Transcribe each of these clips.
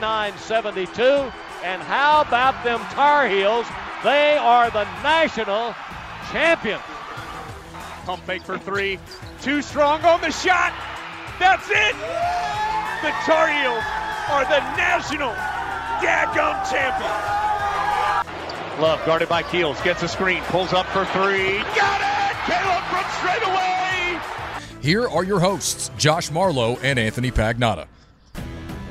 69-72. And how about them Tar Heels? They are the national champions. Pump fake for three. Too strong on the shot. That's it. The Tar Heels are the national daggum champions. Love guarded by Keels. Gets a screen. Pulls up for three. Got it. Caleb runs straight away. Here are your hosts, Josh Marlowe and Anthony Pagnotta.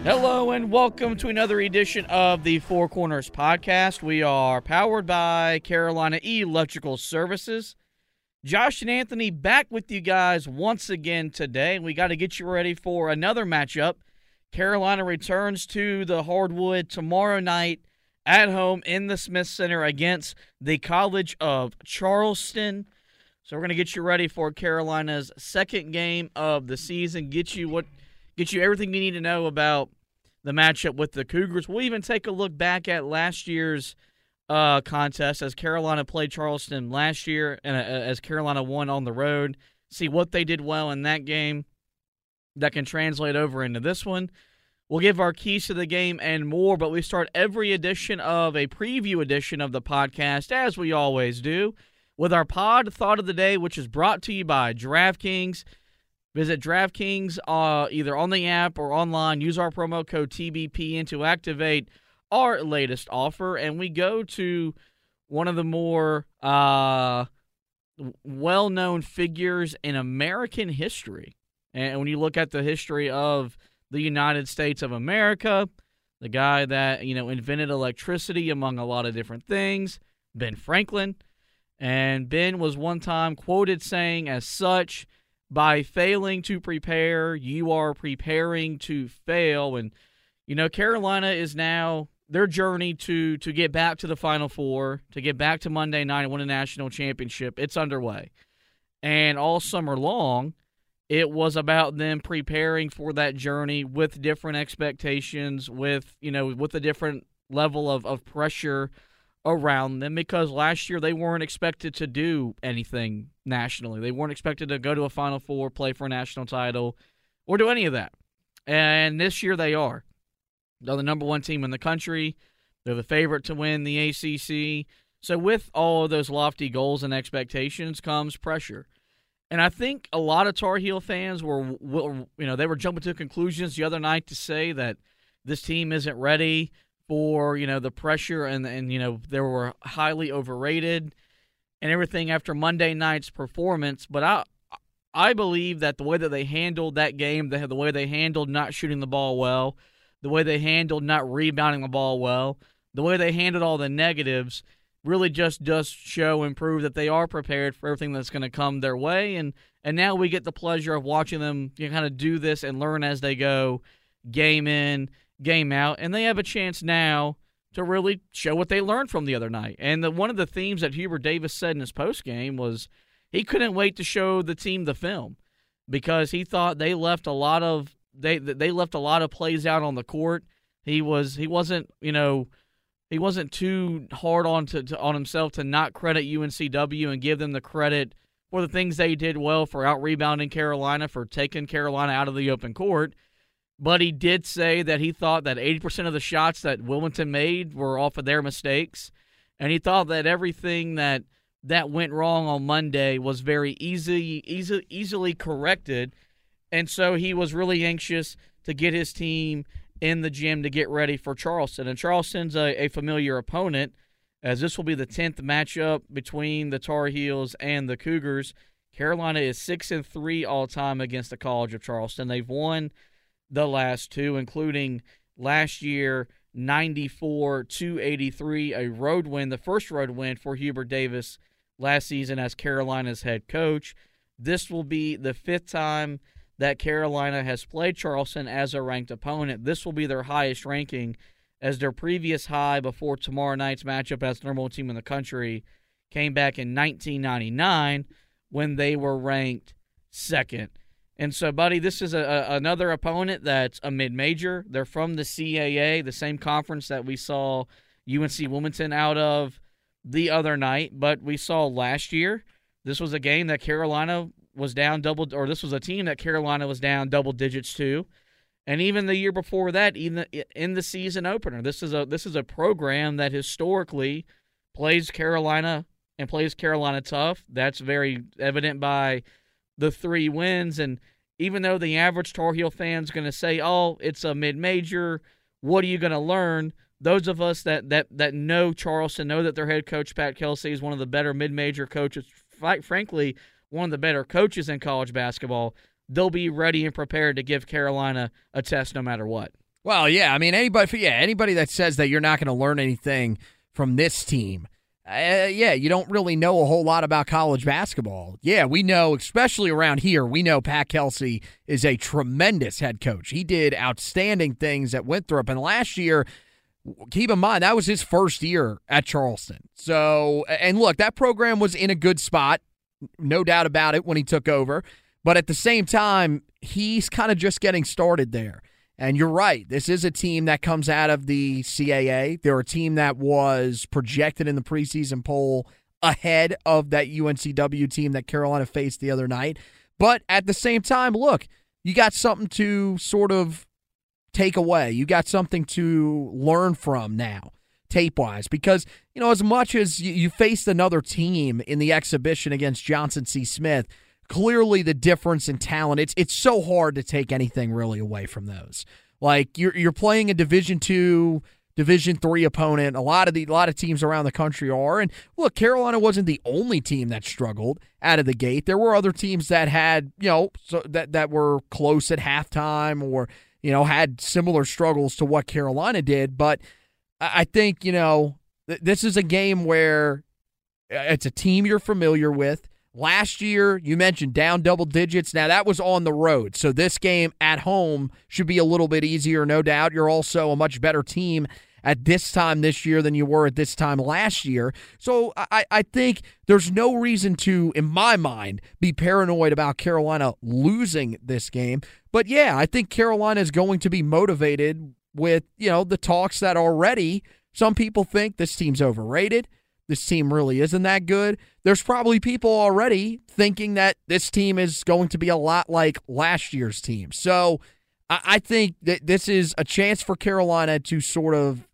Hello and welcome to another edition of the Four Corners podcast. We are powered by Carolina Electrical Services. Josh and Anthony back with you guys once again today. We got to get you ready for another matchup. Carolina returns to the hardwood tomorrow night at home in the Smith Center against the College of Charleston. So we're going to get you ready for Carolina's second game of the season. Get you what get you everything you need to know about the matchup with the Cougars. We'll even take a look back at last year's uh, contest as Carolina played Charleston last year and uh, as Carolina won on the road. See what they did well in that game that can translate over into this one. We'll give our keys to the game and more, but we start every edition of a preview edition of the podcast, as we always do, with our pod thought of the day, which is brought to you by DraftKings. Visit DraftKings uh, either on the app or online. Use our promo code TBPN to activate our latest offer. And we go to one of the more uh, well known figures in American history. And when you look at the history of the United States of America, the guy that, you know, invented electricity among a lot of different things, Ben Franklin. And Ben was one time quoted saying as such, by failing to prepare, you are preparing to fail. And, you know, Carolina is now their journey to to get back to the Final Four, to get back to Monday night and win a national championship. It's underway. And all summer long, it was about them preparing for that journey with different expectations, with, you know, with a different level of, of pressure around them because last year they weren't expected to do anything nationally. They weren't expected to go to a Final Four, play for a national title, or do any of that. And this year they are. They're the number one team in the country. They're the favorite to win the ACC. So, with all of those lofty goals and expectations comes pressure. And I think a lot of Tar Heel fans were, were, you know, they were jumping to conclusions the other night to say that this team isn't ready for, you know, the pressure and, and you know, they were highly overrated and everything after Monday night's performance. But I, I believe that the way that they handled that game, the, the way they handled not shooting the ball well, the way they handled not rebounding the ball well, the way they handled all the negatives really just does show and prove that they are prepared for everything that's going to come their way. And and now we get the pleasure of watching them you know, kind of do this and learn as they go, game in, game out, and they have a chance now to really show what they learned from the other night. And the, one of the themes that Hubert Davis said in his post game was he couldn't wait to show the team the film because he thought they left a lot of they they left a lot of plays out on the court. He was he wasn't you know he wasn't too hard on to, to, on himself to not credit UNCW and give them the credit for the things they did well for out rebounding Carolina for taking Carolina out of the open court. But he did say that he thought that 80% of the shots that Wilmington made were off of their mistakes, and he thought that everything that that went wrong on Monday was very easy, easy easily corrected, and so he was really anxious to get his team in the gym to get ready for Charleston. And Charleston's a, a familiar opponent, as this will be the 10th matchup between the Tar Heels and the Cougars. Carolina is 6 and 3 all time against the College of Charleston. They've won the last two, including last year 94 283, a road win, the first road win for Hubert Davis last season as Carolina's head coach. This will be the fifth time that Carolina has played Charleston as a ranked opponent. This will be their highest ranking, as their previous high before tomorrow night's matchup as number one team in the country came back in 1999 when they were ranked second. And so, buddy, this is a, another opponent that's a mid-major. They're from the CAA, the same conference that we saw UNC Wilmington out of the other night. But we saw last year, this was a game that Carolina was down double, or this was a team that Carolina was down double digits to, and even the year before that, even in the season opener, this is a this is a program that historically plays Carolina and plays Carolina tough. That's very evident by the three wins, and even though the average Tar Heel fan is going to say, "Oh, it's a mid-major," what are you going to learn? Those of us that that that know Charleston know that their head coach Pat Kelsey is one of the better mid-major coaches. Quite Frankly, one of the better coaches in college basketball, they'll be ready and prepared to give Carolina a test no matter what. Well, yeah, I mean anybody yeah, anybody that says that you're not going to learn anything from this team. Uh, yeah, you don't really know a whole lot about college basketball. Yeah, we know, especially around here, we know Pat Kelsey is a tremendous head coach. He did outstanding things at Winthrop, and last year, keep in mind that was his first year at Charleston. So, and look, that program was in a good spot no doubt about it, when he took over. But at the same time, he's kind of just getting started there. And you're right. This is a team that comes out of the CAA. They're a team that was projected in the preseason poll ahead of that UNCW team that Carolina faced the other night. But at the same time, look, you got something to sort of take away. You got something to learn from now tape wise because you know as much as you, faced another team in the exhibition against Johnson C. Smith, clearly the difference in talent it's it's so hard to take anything really away from those. Like you're you're playing a Division two. Division three opponent. A lot of the a lot of teams around the country are. And look, Carolina wasn't the only team that struggled out of the gate. There were other teams that had you know so that that were close at halftime or you know had similar struggles to what Carolina did. But I think, you know, th- this is a game where uh, it's a team you're familiar with. Last year, you mentioned down double digits. Now, that was on the road. So, this game at home should be a little bit easier, no doubt. You're also a much better team at this time this year than you were at this time last year. So, I, I think there's no reason to, in my mind, be paranoid about Carolina losing this game. But yeah, I think Carolina is going to be motivated with, you know, the talks that already some people think this team's overrated. This team really isn't that good. There's probably people already thinking that this team is going to be a lot like last year's team. So I think that this is a chance for Carolina to sort of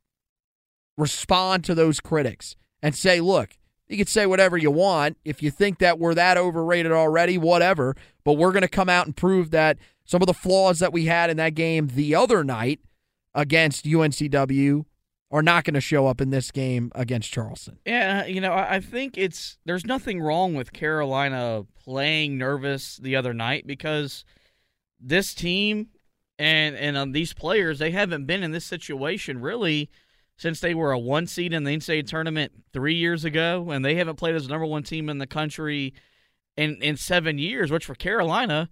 respond to those critics and say, look, you can say whatever you want. If you think that we're that overrated already, whatever. But we're going to come out and prove that some of the flaws that we had in that game the other night – against UNCW are not going to show up in this game against Charleston. Yeah, you know, I think it's there's nothing wrong with Carolina playing nervous the other night because this team and and um, these players they haven't been in this situation really since they were a one seed in the NCAA tournament three years ago, and they haven't played as the number one team in the country in in seven years. Which for Carolina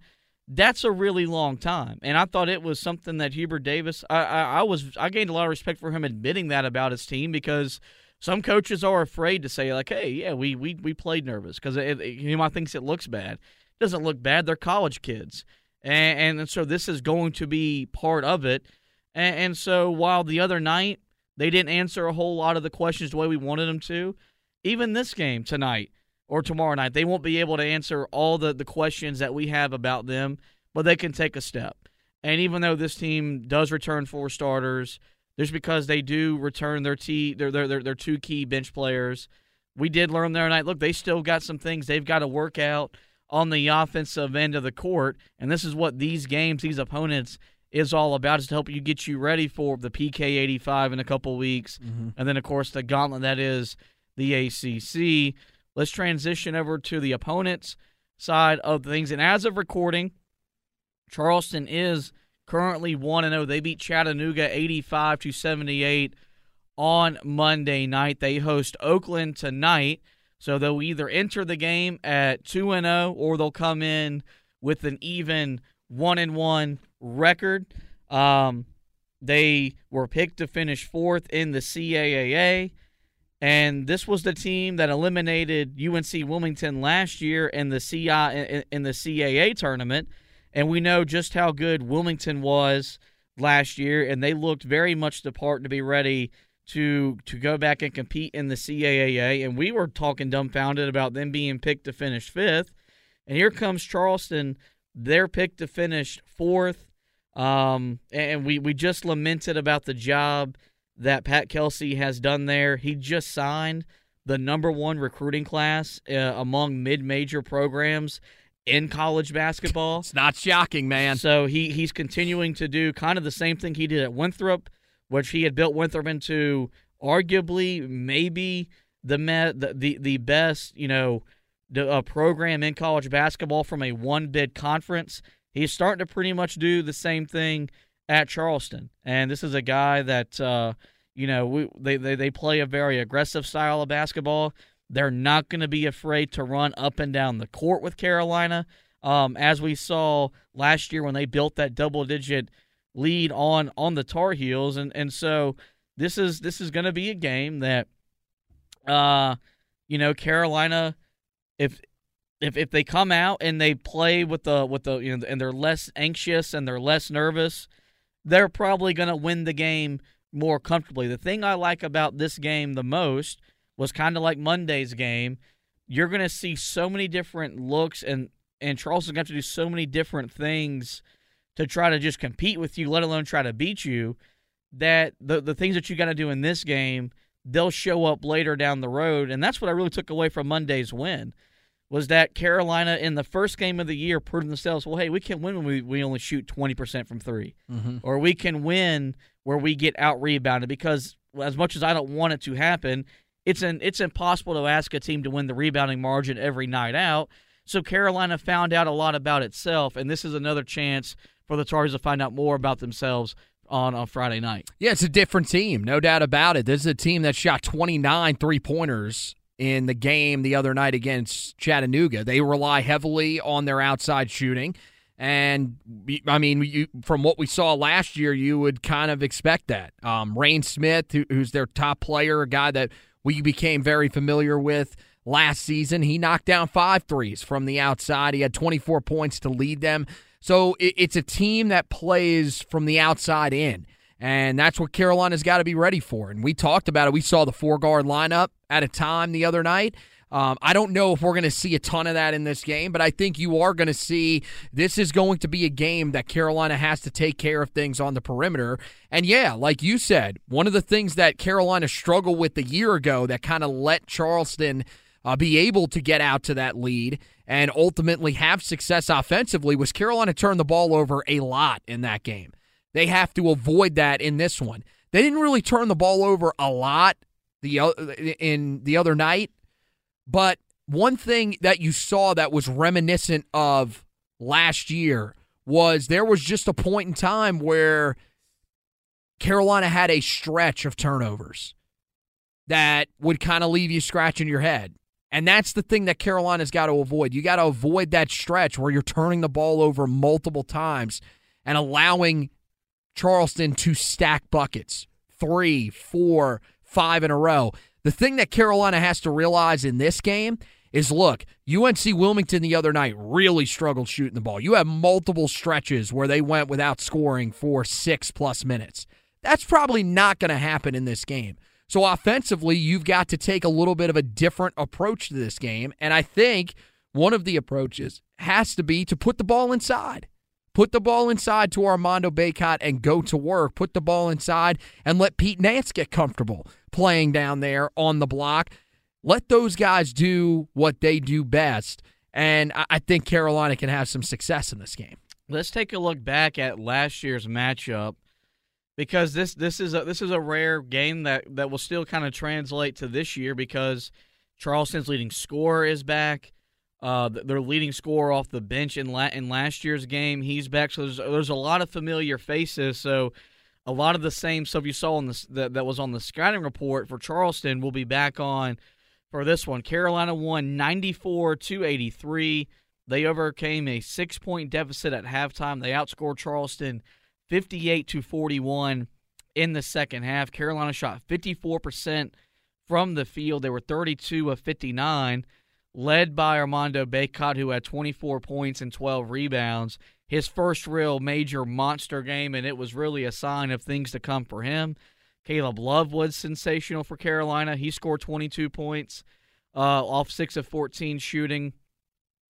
that's a really long time. And I thought it was something that Hubert Davis, I, I, I, was, I gained a lot of respect for him admitting that about his team because some coaches are afraid to say like, hey, yeah, we we we played nervous because you know thinks it looks bad. It doesn't look bad. They're college kids, and, and so this is going to be part of it. And, and so while the other night They didn't answer a whole lot of the questions the way we wanted them to. Even this game tonight or tomorrow night, they won't be able to answer all the, the questions that we have about them, but they can take a step. And even though this team does return four starters, just because they do return their, t- their, their, their, their two key bench players, we did learn there tonight. Look, they still got some things they've got to work out on the offensive end of the court, and this is what these games, these opponents, is all about is to help you get you ready for the PK 85 in a couple weeks, mm-hmm. and then of course the gauntlet that is the ACC. Let's transition over to the opponents side of things, and as of recording, Charleston is currently one and zero. Oh. They beat Chattanooga 85 to 78 on Monday night. They host Oakland tonight. So they'll either enter the game at 2 and 0 or they'll come in with an even 1 and 1 record. Um, they were picked to finish fourth in the CAA. And this was the team that eliminated UNC Wilmington last year in the CI in the CAA tournament, and we know just how good Wilmington was last year, and they looked very much the part to be ready to to go back and compete in the CAA, and we were talking dumbfounded about them being picked to finish fifth. And here comes Charleston; they're picked to finish fourth. Um, and we we just lamented about the job that Pat Kelsey has done there. He just signed the number one recruiting class uh, among mid-major programs in college basketball. It's not shocking, man. So he he's continuing to do kind of the same thing he did at Winthrop which he had built Winthrop into arguably maybe the me- the, the, the best you know the, uh, program in college basketball from a one bid conference. He's starting to pretty much do the same thing at Charleston, and this is a guy that uh, you know we, they, they they play a very aggressive style of basketball. They're not going to be afraid to run up and down the court with Carolina. Um, as we saw last year when they built that double digit lead on on the Tar Heels, and and so this is this is going to be a game that, uh, you know, Carolina, if if if they come out and they play with the with the you know and they're less anxious and they're less nervous, they're probably going to win the game more comfortably. The thing I like about this game the most was kind of like Monday's game. You're going to see so many different looks and and Charleston got to do so many different things to try to just compete with you, let alone try to beat you, that the the things that you got to do in this game, they'll show up later down the road. And that's what I really took away from Monday's win was that Carolina in the first game of the year proved themselves, well, hey, we can win when we, we only shoot 20% from 3 mm-hmm. Or we can win where we get out rebounded because as much as I don't want it to happen, it's an it's impossible to ask a team to win the rebounding margin every night out. So Carolina found out a lot about itself, and this is another chance for the Chargers to find out more about themselves on a Friday night. Yeah, it's a different team, no doubt about it. This is a team that shot 29 three pointers in the game the other night against Chattanooga. They rely heavily on their outside shooting. And I mean, you, from what we saw last year, you would kind of expect that. Um, Reyne Smith, who, who's their top player, a guy that we became very familiar with last season, he knocked down five threes from the outside. He had 24 points to lead them. So it, it's a team that plays from the outside in. And that's what Carolina's got to be ready for. And we talked about it. We saw the four guard lineup at a time the other night. Um, I don't know if we're going to see a ton of that in this game, but I think you are going to see this is going to be a game that Carolina has to take care of things on the perimeter. And yeah, like you said, one of the things that Carolina struggled with a year ago that kind of let Charleston uh, be able to get out to that lead and ultimately have success offensively was Carolina turned the ball over a lot in that game. They have to avoid that in this one. They didn't really turn the ball over a lot the in the other night, but one thing that you saw that was reminiscent of last year was there was just a point in time where Carolina had a stretch of turnovers that would kind of leave you scratching your head. And that's the thing that Carolina's got to avoid. You got to avoid that stretch where you're turning the ball over multiple times and allowing Charleston to stack buckets three, four, five in a row. The thing that Carolina has to realize in this game is look, UNC Wilmington the other night really struggled shooting the ball. You have multiple stretches where they went without scoring for six plus minutes. That's probably not going to happen in this game. So offensively, you've got to take a little bit of a different approach to this game. And I think one of the approaches has to be to put the ball inside. Put the ball inside to Armando Bacot and go to work. Put the ball inside and let Pete Nance get comfortable playing down there on the block. Let those guys do what they do best. And I think Carolina can have some success in this game. Let's take a look back at last year's matchup because this this is a this is a rare game that that will still kind of translate to this year because Charleston's leading scorer is back. Uh, their leading scorer off the bench in la- in last year's game, he's back. So there's, there's a lot of familiar faces. So a lot of the same stuff you saw on the that, that was on the scouting report for Charleston will be back on for this one. Carolina won 94 to 83. They overcame a six point deficit at halftime. They outscored Charleston 58 to 41 in the second half. Carolina shot 54% from the field. They were 32 of 59 led by Armando Bacot, who had 24 points and 12 rebounds. His first real major monster game, and it was really a sign of things to come for him. Caleb Love was sensational for Carolina. He scored 22 points uh, off 6 of 14 shooting.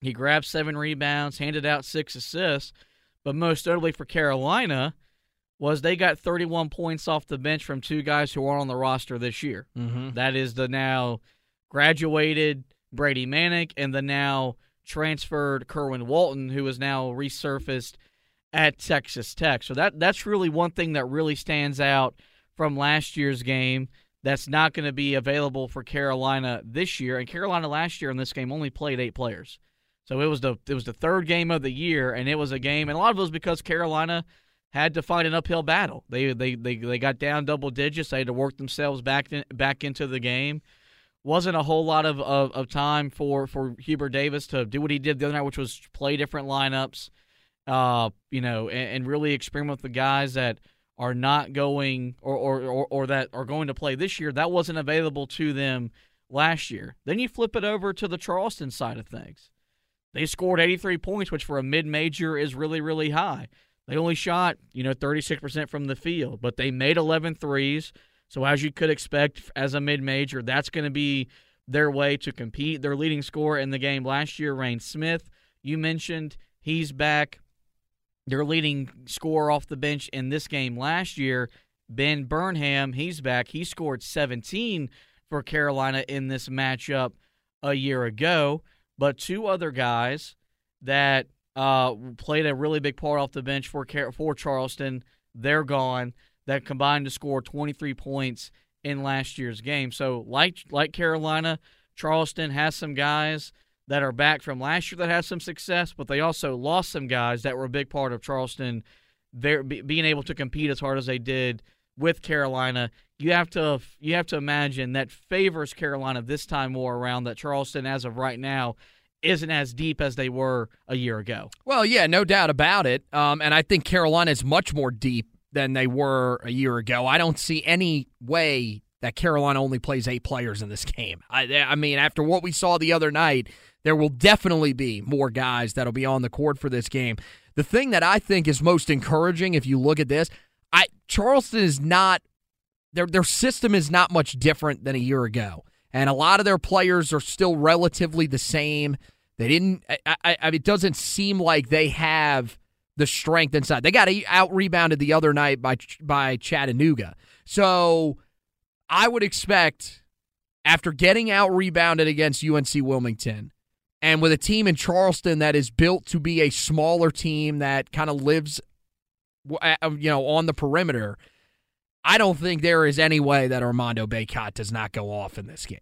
He grabbed seven rebounds, handed out six assists. But most notably for Carolina was they got 31 points off the bench from two guys who aren't on the roster this year. Mm-hmm. That is the now graduated Brady Manek and the now transferred Kerwin Walton, who is now resurfaced at Texas Tech. So that that's really one thing that really stands out from last year's game. That's not going to be available for Carolina this year. And Carolina last year in this game only played eight players. So it was the it was the third game of the year, and it was a game, and a lot of it was because Carolina had to fight an uphill battle. They they they, they got down double digits. They had to work themselves back in, back into the game wasn't a whole lot of, of, of, time for, for Hubert Davis to do what he did the other night, which was play different lineups, uh, you know, and, and, really experiment with the guys that are not going or, or, or, or, that are going to play this year. That wasn't available to them last year. Then you flip it over to the Charleston side of things. They scored 83 points, which for a mid major is really, really high. They only shot, you know, 36% from the field, but they made 11 threes. So, as you could expect as a mid major, that's going to be their way to compete. Their leading scorer in the game last year, Reyne Smith, you mentioned he's back. Their leading scorer off the bench in this game last year, Ben Burnham, he's back. He scored 17 for Carolina in this matchup a year ago. But two other guys that uh, played a really big part off the bench for for Charleston, they're gone that combined to score 23 points in last year's game. So, like like Carolina, Charleston has some guys that are back from last year that had some success, but they also lost some guys that were a big part of Charleston being able to compete as hard as they did with Carolina. You have to you have to imagine that favors Carolina this time more around that Charleston as of right now isn't as deep as they were a year ago. Well, yeah, no doubt about it. Um, and I think Carolina is much more deep than they were a year ago. I don't see any way that Carolina only plays eight players in this game. I, I mean, after what we saw the other night, there will definitely be more guys that'll be on the court for this game. The thing that I think is most encouraging, if you look at this, I Charleston is not their their system is not much different than a year ago, and a lot of their players are still relatively the same. They didn't. I, I, it doesn't seem like they have the strength inside. They got out rebounded the other night by by Chattanooga. So I would expect after getting out rebounded against UNC Wilmington and with a team in Charleston that is built to be a smaller team that kind of lives you know on the perimeter, I don't think there is any way that Armando Bacot does not go off in this game.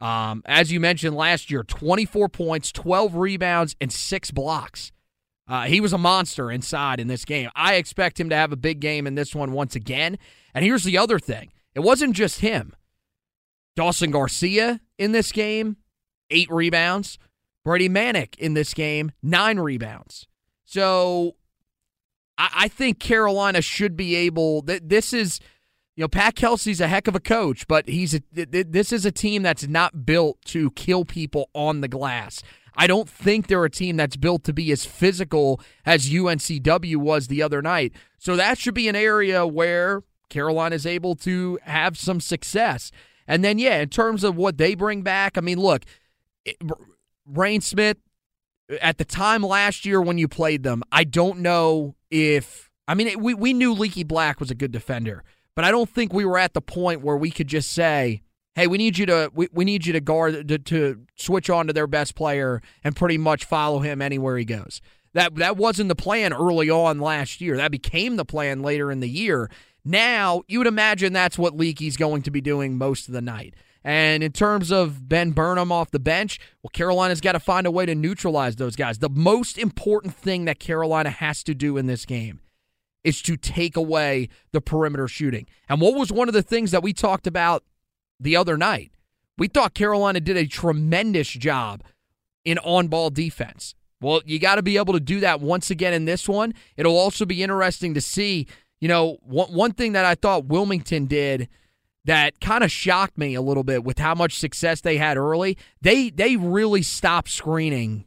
Um, as you mentioned last year, 24 points, 12 rebounds, and six blocks. Uh, he was a monster inside in this game. I expect him to have a big game in this one once again. And here's the other thing it wasn't just him. Dawson Garcia in this game, eight rebounds. Brady Manek in this game, nine rebounds. So I, I think Carolina should be able. Th- this is, you know, Pat Kelsey's a heck of a coach, but he's a, th- this is a team that's not built to kill people on the glass. I don't think they're a team that's built to be as physical as UNCW was the other night. So that should be an area where Carolina is able to have some success. And then, yeah, in terms of what they bring back, I mean, look, it, Reyne Smith, at the time last year when you played them, I don't know if, I mean, we, we knew Leaky Black was a good defender, but I don't think we were at the point where we could just say, hey, we need you to we, we need you to guard to, to switch on to their best player and pretty much follow him anywhere he goes. That that wasn't the plan early on last year. That became the plan later in the year. Now you would imagine that's what Leaky's going to be doing most of the night. And in terms of Ben Burnham off the bench, well, Carolina's got to find a way to neutralize those guys. The most important thing that Carolina has to do in this game is to take away the perimeter shooting. And what was one of the things that we talked about the other night. We thought Carolina did a tremendous job in on ball defense. Well, you got to be able to do that once again in this one. It'll also be interesting to see, you know, one, one thing that I thought Wilmington did that kind of shocked me a little bit with how much success they had early. They they really stopped screening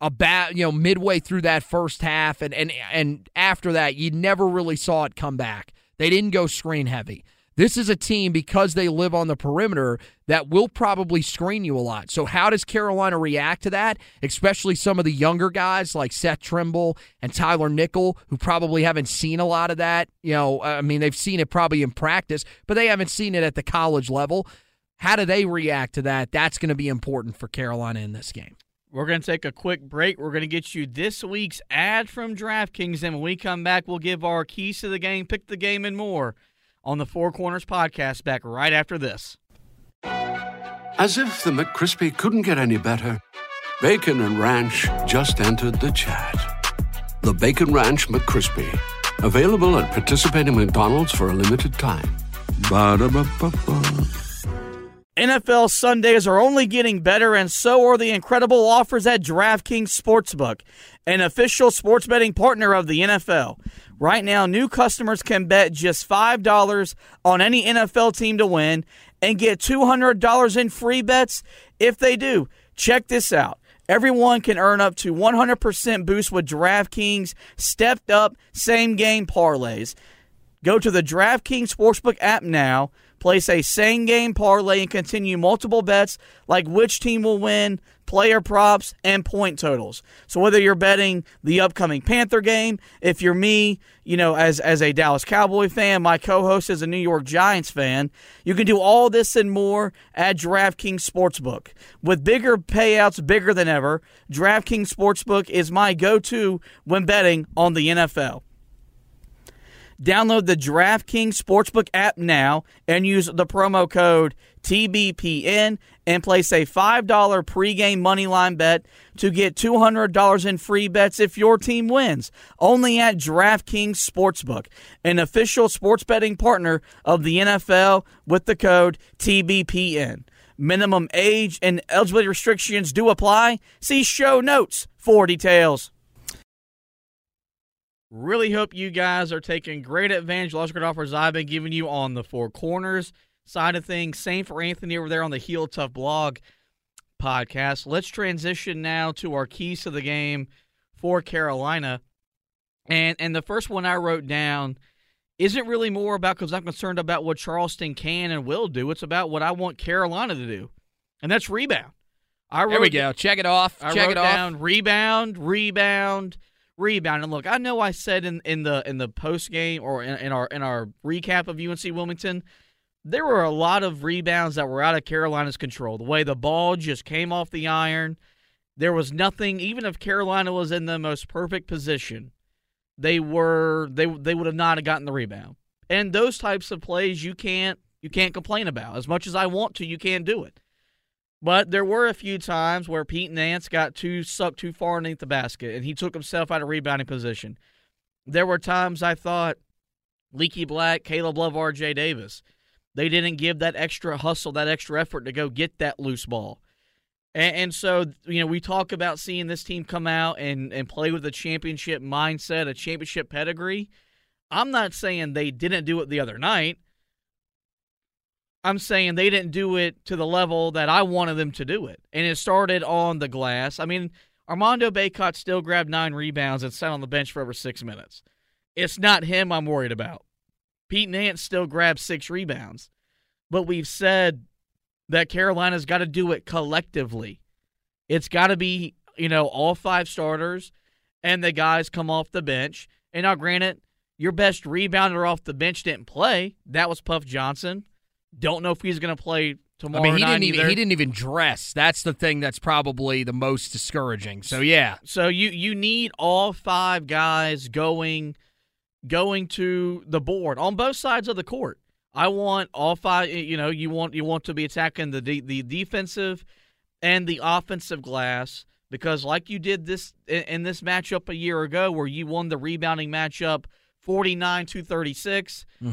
about you know midway through that first half and and and after that you never really saw it come back. They didn't go screen heavy. This is a team because they live on the perimeter that will probably screen you a lot. So how does Carolina react to that? Especially some of the younger guys like Seth Trimble and Tyler Nickel who probably haven't seen a lot of that. You know, I mean they've seen it probably in practice, but they haven't seen it at the college level. How do they react to that? That's going to be important for Carolina in this game. We're going to take a quick break. We're going to get you this week's ad from DraftKings. And when we come back, we'll give our keys to the game, pick the game, and more on the Four Corners podcast back right after this. As if the McCrispy couldn't get any better, Bacon and Ranch just entered the chat. The Bacon Ranch McCrispy, available at participating McDonald's for a limited time. Ba-da-ba-ba-ba. NFL Sundays are only getting better, and so are the incredible offers at DraftKings Sportsbook, an official sports betting partner of the NFL. Right now, new customers can bet just $5 on any NFL team to win and get $200 in free bets if they do. Check this out. Everyone can earn up to 100% boost with DraftKings stepped up same game parlays. Go to the DraftKings Sportsbook app now Place a same game parlay and continue multiple bets like which team will win, player props, and point totals. So whether you're betting the upcoming Panther game, if you're me, you know, as as a Dallas Cowboy fan, my co-host is a New York Giants fan, you can do all this and more at DraftKings Sportsbook. With bigger payouts bigger than ever, DraftKings Sportsbook is my go-to when betting on the NFL. Download the DraftKings Sportsbook app now and use the promo code TBPN and place a $5 pregame moneyline bet to get $200 in free bets if your team wins. Only at DraftKings Sportsbook, an official sports betting partner of the NFL with the code TBPN. Minimum age and eligibility restrictions do apply. See show notes for details. Really hope you guys are taking great advantage of the great offers I've been giving you on the four corners side of things. Same for Anthony over there on the Heel Tough blog podcast. Let's transition now to our keys to the game for Carolina. And and the first one I wrote down isn't really more about because I'm concerned about what Charleston can and will do. It's about what I want Carolina to do, and that's rebound. I wrote, there we go. Check it off. I Check wrote it down off. rebound, rebound, rebound. And look, I know I said in, in the in the post game or in, in our in our recap of UNC Wilmington, there were a lot of rebounds that were out of Carolina's control. The way the ball just came off the iron, there was nothing. Even if Carolina was in the most perfect position, they were they they would have not have gotten the rebound. And those types of plays you can't you can't complain about. As much as I want to, you can't do it. But there were a few times where Pete Nance got too sucked too far underneath the basket and he took himself out of rebounding position. There were times I thought Leaky Black, Caleb Love, RJ Davis, they didn't give that extra hustle, that extra effort to go get that loose ball. And, and, so, you know, we talk about seeing this team come out and, and play with a championship mindset, a championship pedigree. I'm not saying they didn't do it the other night. I'm saying they didn't do it to the level that I wanted them to do it. And it started on the glass. I mean, Armando Bacot still grabbed nine rebounds and sat on the bench for over six minutes. It's not him I'm worried about. Pete Nance still grabbed six rebounds. But we've said that Carolina's got to do it collectively. It's got to be, you know, all five starters and the guys come off the bench. And now, granted, your best rebounder off the bench didn't play. That was Puff Johnson. Don't know if he's going to play tomorrow. I mean, he didn't even either. he didn't even dress. That's the thing that's probably the most discouraging. So yeah, So you you need all five guys going going to the board on both sides of the court. I want all five. You know, you want you want to be attacking the de- the defensive and the offensive glass because, like you did this in, in this matchup a year ago, where you won the rebounding matchup forty nine to thirty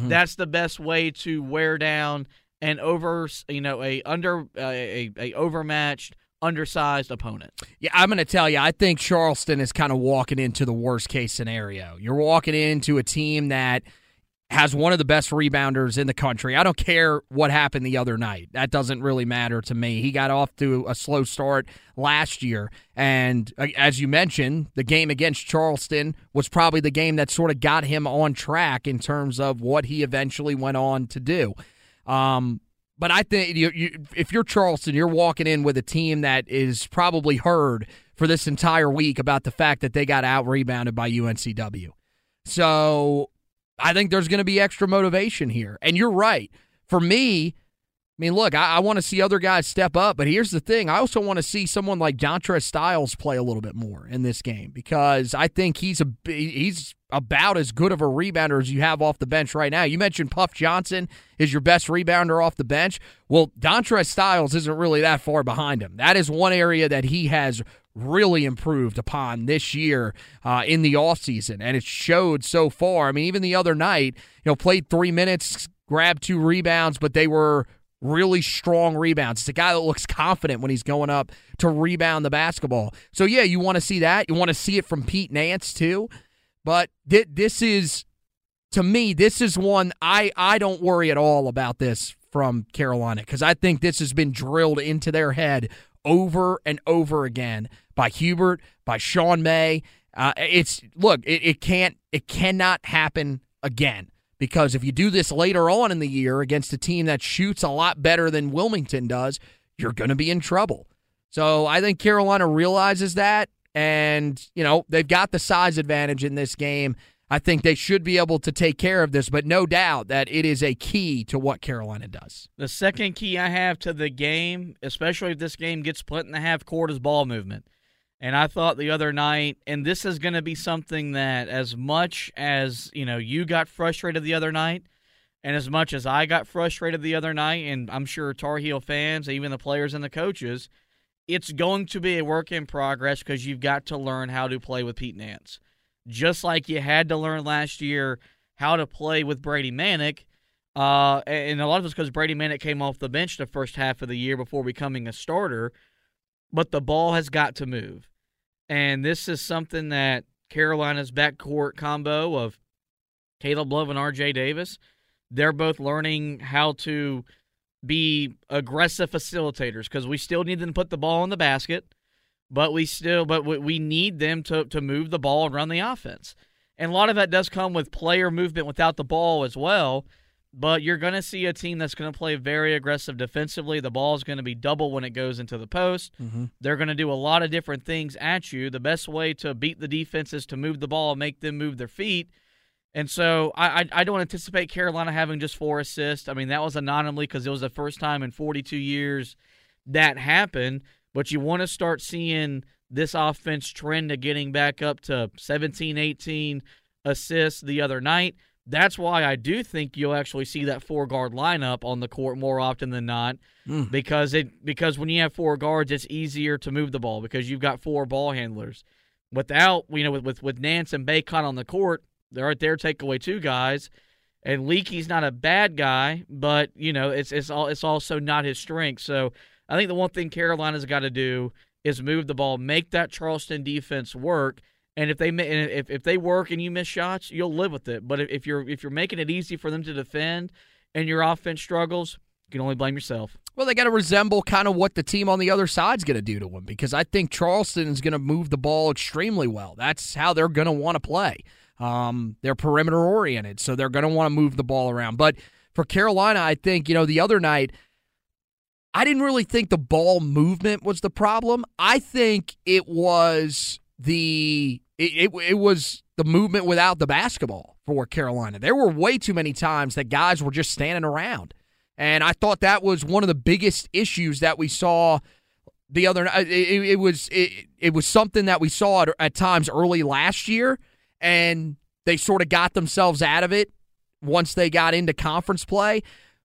That's the best way to wear down an over you know a under uh, a a overmatched undersized opponent. Yeah, I'm going to tell you, I think Charleston is kind of walking into the worst case scenario. You're walking into a team that has one of the best rebounders in the country. I don't care what happened the other night. That doesn't really matter to me. He got off to a slow start last year. And uh, as you mentioned, the game against Charleston was probably the game that sort of got him on track in terms of what he eventually went on to do. Um, but I think you, you, if you're Charleston, you're walking in with a team that is probably heard for this entire week about the fact that they got out rebounded by UNCW. So I think there's going to be extra motivation here. And you're right. For me, I mean, look, I, I want to see other guys step up, but here's the thing: I also want to see someone like Dontre Styles play a little bit more in this game because I think he's a he's about as good of a rebounder as you have off the bench right now. You mentioned Puff Johnson is your best rebounder off the bench. Well, Dontre Styles isn't really that far behind him. That is one area that he has really improved upon this year uh, in the offseason, and it showed so far. I mean, even the other night, you know, played three minutes, grabbed two rebounds, but they were really strong rebounds. It's a guy that looks confident when he's going up to rebound the basketball. So, yeah, you want to see that. You want to see it from Pete Nance, too. But th- this is, to me, this is one I, I don't worry at all about this from Carolina because I think this has been drilled into their head over and over again by Hubert, by Sean May. Uh, it's look, it, it can't, it cannot happen again because if you do this later on in the year against a team that shoots a lot better than Wilmington does, you're going to be in trouble. So I think Carolina realizes that, and you know they've got the size advantage in this game. I think they should be able to take care of this, but no doubt that it is a key to what Carolina does. The second key I have to the game, especially if this game gets split in the half court, is ball movement. And I thought the other night, and this is going to be something that, as much as you know, you got frustrated the other night, and as much as I got frustrated the other night, and I'm sure Tar Heel fans, even the players and the coaches, it's going to be a work in progress because you've got to learn how to play with Pete Nance just like you had to learn last year how to play with Brady Manek. Uh, and a lot of it's because Brady Manek came off the bench the first half of the year before becoming a starter. But the ball has got to move. And this is something that Carolina's backcourt combo of Caleb Love and RJ Davis, they're both learning how to be aggressive facilitators because we still need them to put the ball in the basket but we still but we need them to to move the ball and run the offense. And a lot of that does come with player movement without the ball as well. But you're going to see a team that's going to play very aggressive defensively. The ball is going to be double when it goes into the post. Mm-hmm. They're going to do a lot of different things at you. The best way to beat the defense is to move the ball and make them move their feet. And so I, I, I don't anticipate Carolina having just four assists. I mean, that was anomaly because it was the first time in 42 years that happened but you want to start seeing this offense trend to getting back up to 17, 18 assists the other night. That's why I do think you'll actually see that four guard lineup on the court more often than not, Mm. because it because when you have four guards, it's easier to move the ball because you've got four ball handlers. Without you know with with, with Nance and Bacot on the court, they're at their takeaway two guys, and Leaky's not a bad guy, but you know it's it's all it's also not his strength. So I think the one thing Carolina's got to do is move the ball, make that Charleston defense work. And if they if if they work and you miss shots, you'll live with it. But if you're if you're making it easy for them to defend, and your offense struggles, you can only blame yourself. Well, they got to resemble kind of what the team on the other side's going to do to them because I think Charleston is going to move the ball extremely well. That's how they're going to want to play. Um, they're perimeter oriented, so they're going to want to move the ball around. But for Carolina, I think, you know, the other night, I didn't really think the ball movement was the problem. I think it was the it, it, it was the movement without the basketball for Carolina. There were way too many times that guys were just standing around. And I thought that was one of the biggest issues that we saw the other night. It, it, was it, it was something that we saw at, at times early last year, and they sort of got themselves out of it once they got into conference play.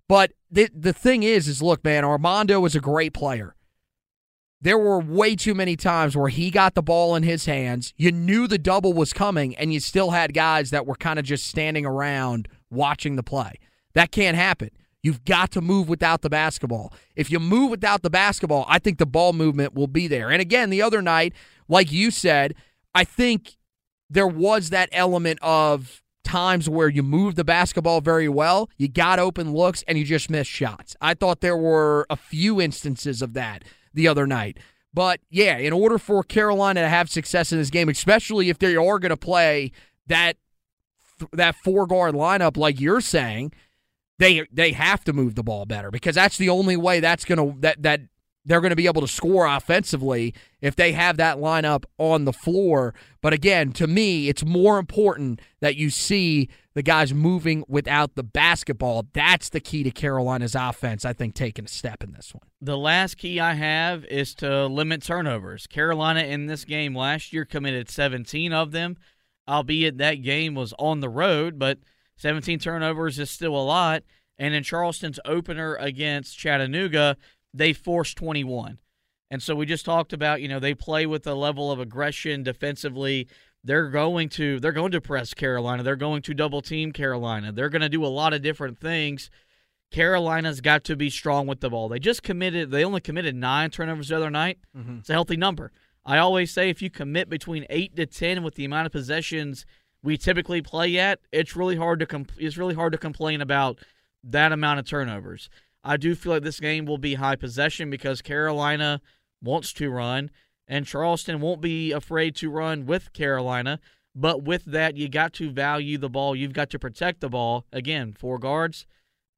But the the thing is, is look, man, Armando is a great player. There were way too many times where he got the ball in his hands. You knew the double was coming, and you still had guys that were kind of just standing around watching the play. That can't happen. You've got to move without the basketball. If you move without the basketball, I think the ball movement will be there. And again, the other night, like you said, I think there was that element of times where you move the basketball very well, you got open looks, and you just missed shots. I thought there were a few instances of that the other night. But yeah, in order for Carolina to have success in this game, especially if they are going to play that that four guard lineup like you're saying, they they have to move the ball better because that's the only way that's going to that that they're going to be able to score offensively if they have that lineup on the floor. But again, to me, it's more important that you see the guys moving without the basketball. That's the key to Carolina's offense, I think, taking a step in this one. The last key I have is to limit turnovers. Carolina in this game last year committed 17 of them, albeit that game was on the road, but 17 turnovers is still a lot. And in Charleston's opener against Chattanooga, they forced 21. And so we just talked about, you know, they play with a level of aggression defensively. They're going to they're going to press Carolina. They're going to double team Carolina. They're going to do a lot of different things. Carolina's got to be strong with the ball. They just committed they only committed 9 turnovers the other night. Mm-hmm. It's a healthy number. I always say if you commit between 8 to 10 with the amount of possessions we typically play at, it's really hard to comp- it's really hard to complain about that amount of turnovers. I do feel like this game will be high possession because Carolina wants to run, and Charleston won't be afraid to run with Carolina. But with that, you got to value the ball. You've got to protect the ball. Again, four guards,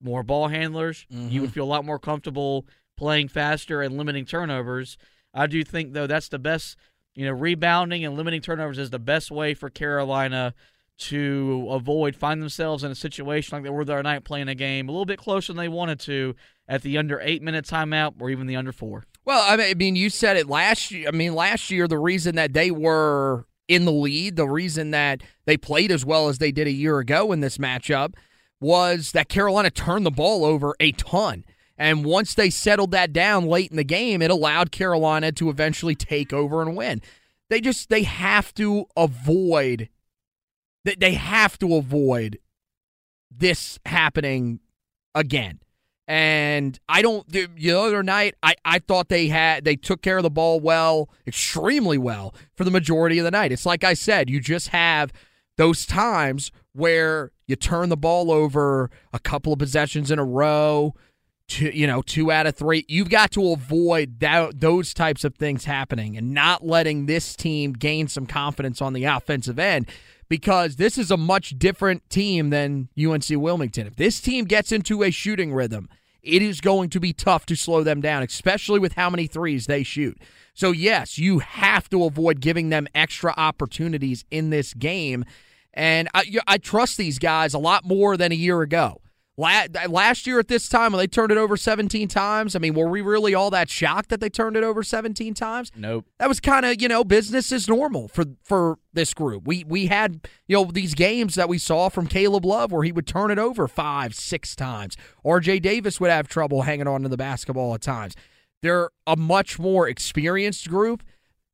more ball handlers. Mm-hmm. You would feel a lot more comfortable playing faster and limiting turnovers. I do think, though, that's the best. You know, rebounding and limiting turnovers is the best way for Carolina to avoid find themselves in a situation like they were the other night playing a game a little bit closer than they wanted to at the under eight minute timeout or even the under four. Well, I mean, you said it last year. I mean, last year the reason that they were in the lead, the reason that they played as well as they did a year ago in this matchup was that Carolina turned the ball over a ton. And once they settled that down late in the game, it allowed Carolina to eventually take over and win. They just they have to avoid they have to avoid this happening again. And I don't. The, the other night, I, I thought they had they took care of the ball well, extremely well for the majority of the night. It's like I said, you just have those times where you turn the ball over a couple of possessions in a row, two, you know, two out of three. You've got to avoid that, those types of things happening and not letting this team gain some confidence on the offensive end because this is a much different team than UNC Wilmington. If this team gets into a shooting rhythm, it is going to be tough to slow them down, especially with how many threes they shoot. So, yes, you have to avoid giving them extra opportunities in this game. And I, I trust these guys a lot more than a year ago. Last year at this time, when they turned it over 17 times, I mean, were we really all that shocked that they turned it over 17 times? Nope. That was kind of, you know, business is normal for for this group. We we had, you know, these games that we saw from Caleb Love where he would turn it over five, six times. RJ Davis would have trouble hanging on to the basketball at times. They're a much more experienced group,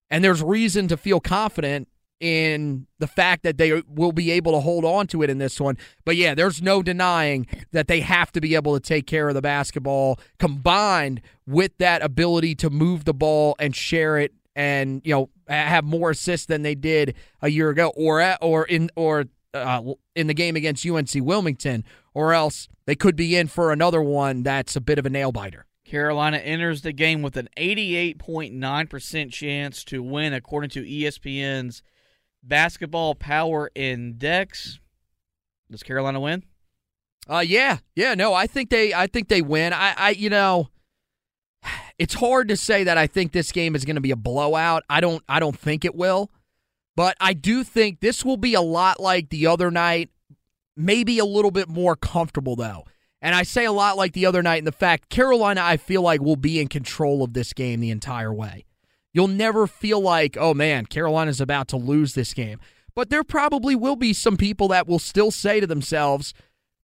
and there's reason to feel confident in the fact that they will be able to hold on to it in this one. But yeah, there's no denying that they have to be able to take care of the basketball combined with that ability to move the ball and share it and you know have more assists than they did a year ago or at, or in or uh, in the game against UNC Wilmington or else they could be in for another one that's a bit of a nail biter. Carolina enters the game with an 88.9% chance to win according to ESPN's basketball power index. Does Carolina win? Uh yeah. Yeah, no, I think they I think they win. I I you know it's hard to say that I think this game is going to be a blowout. I don't I don't think it will. But I do think this will be a lot like the other night, maybe a little bit more comfortable though. And I say a lot like the other night in the fact Carolina I feel like will be in control of this game the entire way. You'll never feel like, "Oh man, Carolina's about to lose this game." But there probably will be some people that will still say to themselves,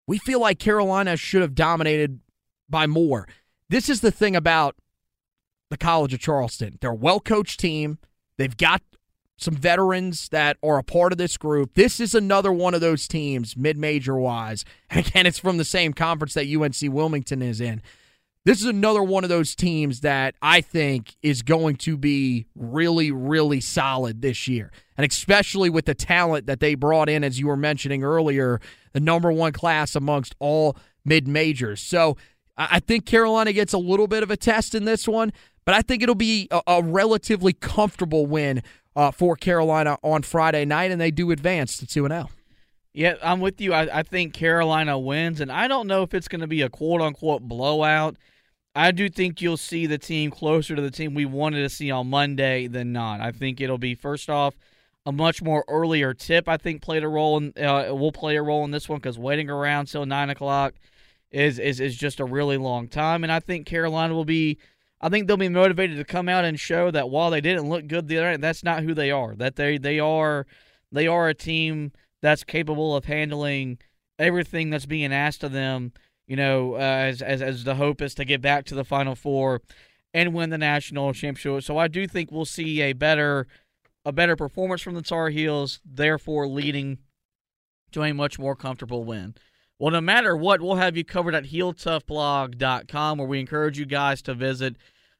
"We feel like Carolina should have dominated by more." This is the thing about the College of Charleston. They're a well coached team. They've got some veterans that are a part of this group. This is another one of those teams, mid major wise. And again, it's from the same conference that UNC Wilmington is in. This is another one of those teams that I think is going to be really, really solid this year. And especially with the talent that they brought in, as you were mentioning earlier, the number one class amongst all mid majors. So I think Carolina gets a little bit of a test in this one, but I think it'll be a, a relatively comfortable win uh, for Carolina on Friday night, and they do advance to 2 0. Yeah, I'm with you. I, I think Carolina wins, and I don't know if it's going to be a quote unquote blowout. I do think you'll see the team closer to the team we wanted to see on Monday than not. I think it'll be, first off, a much more earlier tip, I think, played a role in, uh, will play a role in this one because waiting around till 9 o'clock is, is, is just a really long time. And I think Carolina will be I think they'll be motivated to come out and show that while they didn't look good the other night, that's not who they are. That they they are they are a team that's capable of handling everything that's being asked of them. You know, uh, as as as the hope is to get back to the Final Four and win the national championship. So I do think we'll see a better a better performance from the Tar Heels, therefore leading to a much more comfortable win. Well, no matter what, we'll have you covered at HeelToughBlog.com, where we encourage you guys to visit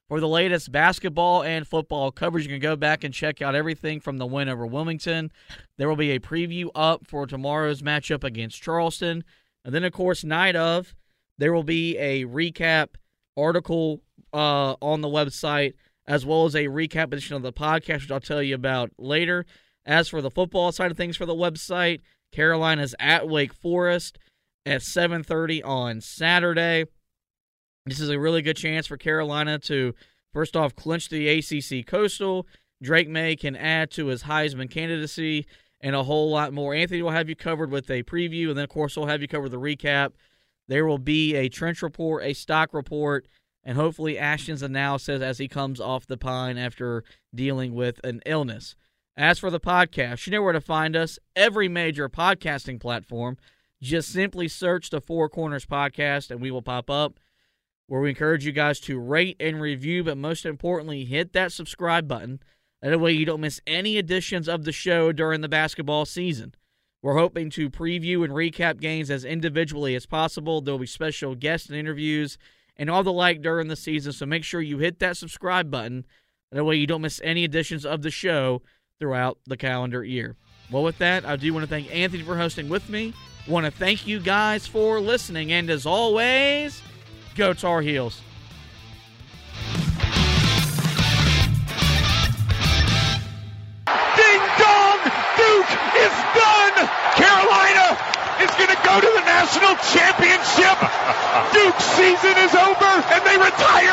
for the latest basketball and football coverage. You can go back and check out everything from the win over Wilmington. There will be a preview up for tomorrow's matchup against Charleston. And then, of course, night of, there will be a recap article uh, on the website, as well as a recap edition of the podcast, which I'll tell you about later. As for the football side of things for the website, Carolina's at Wake Forest at 7:30 on Saturday. This is a really good chance for Carolina to first off clinch the ACC Coastal. Drake Maye can add to his Heisman candidacy and a whole lot more. Anthony will have you covered with a preview, and then of course we'll have you cover the recap. There will be a trench report, a stock report, and hopefully Ashton's analysis as he comes off the pine after dealing with an illness. As for the podcast, you know where to find us. Every major podcasting platform. Just simply search the Four Corners Podcast and we will pop up. Where we encourage you guys to rate and review, but most importantly, hit that subscribe button. That way you don't miss any editions of the show during the basketball season. We're hoping to preview and recap games as individually as possible. There'll be special guests and interviews and all the like during the season. So make sure you hit that subscribe button. That way you don't miss any editions of the show throughout the calendar year. Well, with that, I do want to thank Anthony for hosting with me. Want to thank you guys for listening. And as always, go Tar Heels. Go to the national championship. Duke's season is over and they retire.